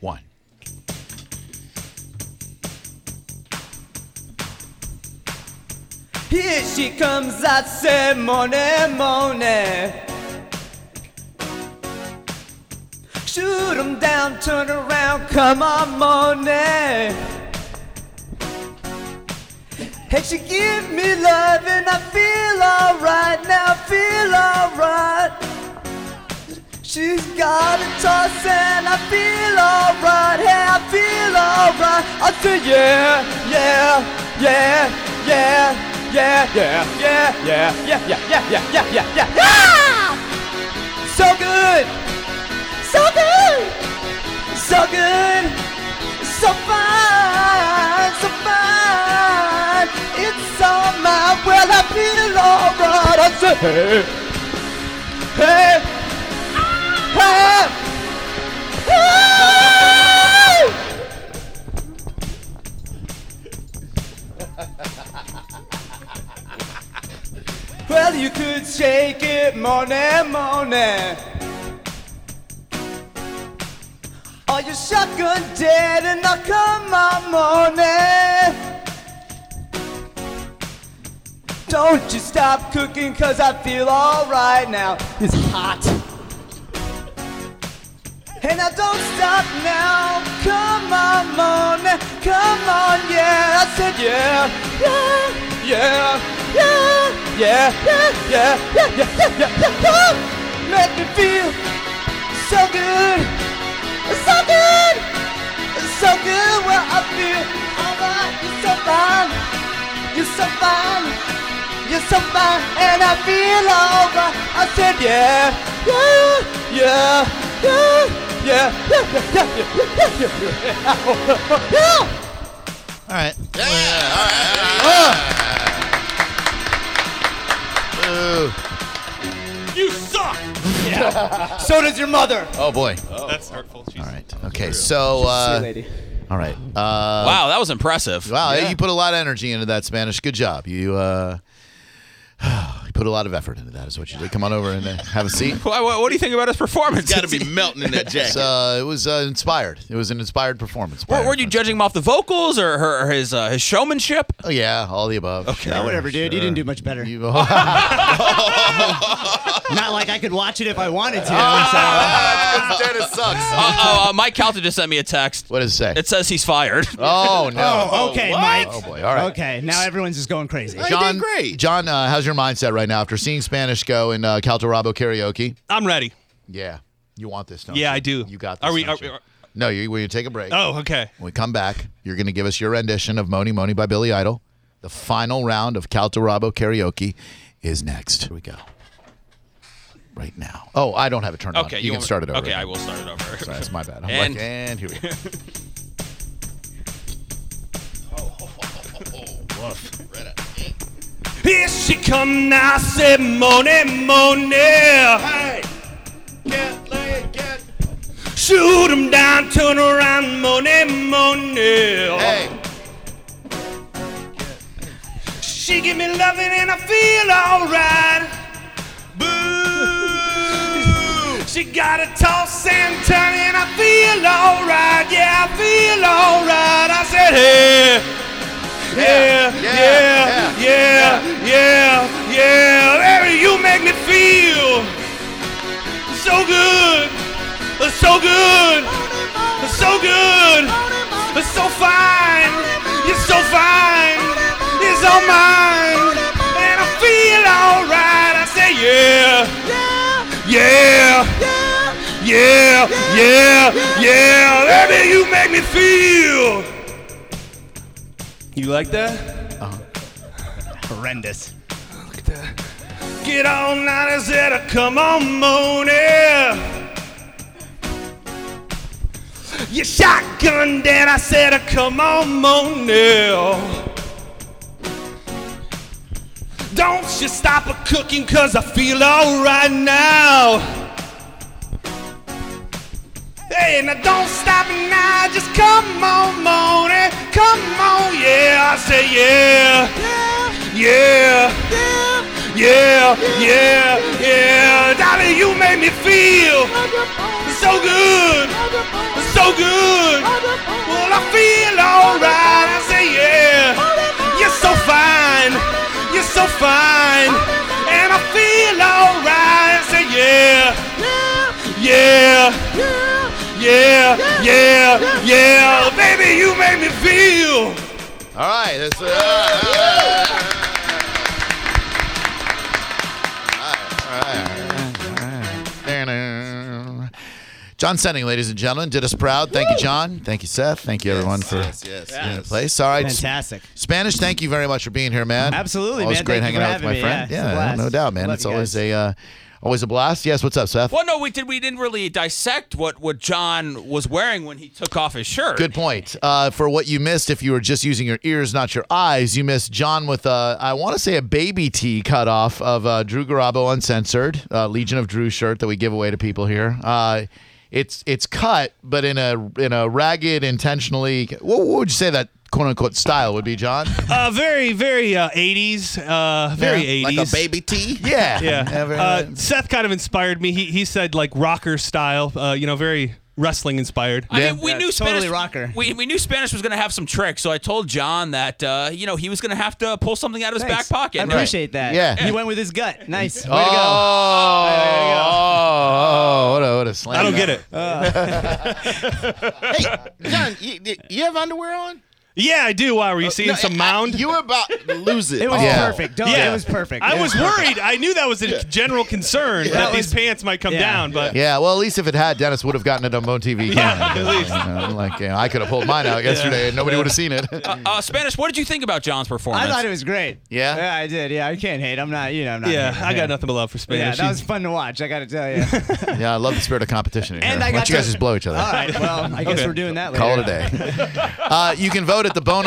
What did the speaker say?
one. Here she comes, I say, morning, morning. Shoot 'em down, turn around, come on, morning. Hey, she give me love and I feel alright, now I feel alright. She's got a toss and I feel alright, hey, I feel alright. I say, yeah, yeah, yeah, yeah, yeah, yeah, yeah, yeah, yeah, yeah, yeah, yeah, yeah, yeah, yeah, yeah. So good, so good, so good, so fine, so fine. It's all mine. Well, I feel alright. I say, hey, hey, Well, you could shake it morning, morning. Are you shotgun dead and I come on morning? Don't you stop cooking cause I feel alright now. It's hot. And I don't stop now. Come on, morning. Come on, yeah. I said yeah. Yeah. Yeah. Yeah. Yeah. Yeah. Yeah. Yeah. Yeah. Yeah. Yeah. yeah, yeah. Make me feel so good. So good. So good. Well, I feel alright. You're so fine. You're so fine. You're so fine. And I feel alright. I said yeah. Yeah. Yeah. Yeah yeah, yeah, yeah, yeah, yeah, yeah, yeah, yeah. All right. Yeah. All right. All right. You suck. Yeah. so does your mother. Oh boy. Oh. That's hurtful. She's all right. Okay. So. Uh, lady. All right. Uh, wow, that was impressive. Wow, yeah. you put a lot of energy into that Spanish. Good job. You. Uh, you put a lot of effort into that. Is what you did. Come on over and uh, have a seat. What, what, what do you think about his performance? Got to be melting in that jacket. uh, it was uh, inspired. It was an inspired performance. by Were, our were you judging him off the vocals or, her, or his uh, his showmanship? Oh yeah, all the above. Okay, Yeah, whatever, dude. You didn't do much better. You, Not like I could watch it if I wanted to. Ah, Dennis sucks. Uh, uh, Mike Calta just sent me a text. What does it say? It says he's fired. oh no. so. okay, Mike. Oh boy. All right. Okay, now everyone's just going crazy. John, great. John, uh, how's your mindset right now after seeing Spanish go in uh, Caltorabo karaoke? I'm ready. Yeah, you want this, don't Yeah, you? I do. You got this. Are we- don't are- you? are- no, you, we're gonna take a break. Oh, okay. When we come back, you're going to give us your rendition of Mony Mony by Billy Idol. The final round of Caltorabo karaoke is next. Here we go. Right now. Oh, I don't have it turned Okay, on. You, can want- start it over. Okay, I will start it over. Sorry, that's my bad. I'm And- like, and here we go. Here she come now, say money, money. Hey, get laid, get. Shoot 'em down, turn around, money, money. Hey, She give me loving and I feel alright. She got a toss and turn and I feel alright. Yeah, I feel alright. I said, hey. Yeah, yeah, yeah, yeah, yeah, Baby, you make me feel so good, yeah, yeah, yeah. Baby, you make me feel. You like that? Uh-huh. horrendous. Look at that. Get on now, I said, come on, Mony. You shotgun dad, I said, come on, Mony. Don't you stop a cooking, cause I feel alright now. Hey, now don't stop now, just come on, Mony. Come on, yeah, I say yeah. Yeah. Yeah, yeah, yeah. Darling, baby, you make me feel so good, so good. Well, I feel alright. I say, yeah, yeah, yeah, yeah, baby, you make me feel. All right. That's, uh, John Sending, ladies and gentlemen, did us proud. Thank you, John. Thank you, Seth. Thank you, everyone, for yes, yes, being in yes. place. All right. Fantastic. Spanish, thank you very much for being here, man. Absolutely, always man. great Thank you hanging for out with my me. friend. Yeah, it's a Yeah, blast. no doubt, man. Love it's you always a uh, always a blast. Yes, what's up, Seth? Well, no, we did. We didn't really dissect what what John was wearing when he took off his shirt. Good point. Uh, for what you missed, if you were just using your ears, not your eyes, you missed John with a, I want to say a baby tee cut off of uh, Drew Garabo Uncensored, uh, Legion of Drew shirt that we give away to people here. Uh, it's it's cut, but in a in a ragged, intentionally. What, what would you say that quote unquote style would be, John? Uh, very, very uh, 80s. Uh, very Yeah, 80s. Like a baby T. Yeah, Yeah. very- Uh, Seth kind of inspired me. He, he said like rocker style. Uh, you know, very wrestling inspired. I Yeah. mean, we Yeah, knew totally Spanish. rocker. We, we knew Spanish was going to have some tricks, so I told John that uh, you know he was going to have to pull something out of his Thanks. back pocket. I appreciate that. Yeah. He went with his gut. Nice. Way Oh, to go. oh, what a slam! I don't get it. Uh. Hey, John, you, you have underwear on? Yeah, I do. Why were you seeing No, some I- mound? You were about to lose it. It was Yeah. perfect. Don't, yeah, It was perfect. I It was worried. I knew that was a general concern that, That these pants might come yeah. down, but Yeah, well, at least if it had, Dennis would have gotten it on Bone TV. Yeah, camera. at least. You know, like you know, I could have pulled mine out yesterday and nobody would have seen it. Uh, uh, Spanish, what did you think about John's performance? I thought it was great. Yeah? Yeah, I did. Yeah, I can't hate. I'm not. You know, I'm not. yeah, hating. I got nothing but love for Spanish. Yeah, Spanish. that was fun to watch. I got to tell you. yeah, I love the spirit of competition in here. And I Why got don't you guys to- just blow each other? All right. Well, I guess we're doing that later. Call it a day. Uh, you can vote at the Bone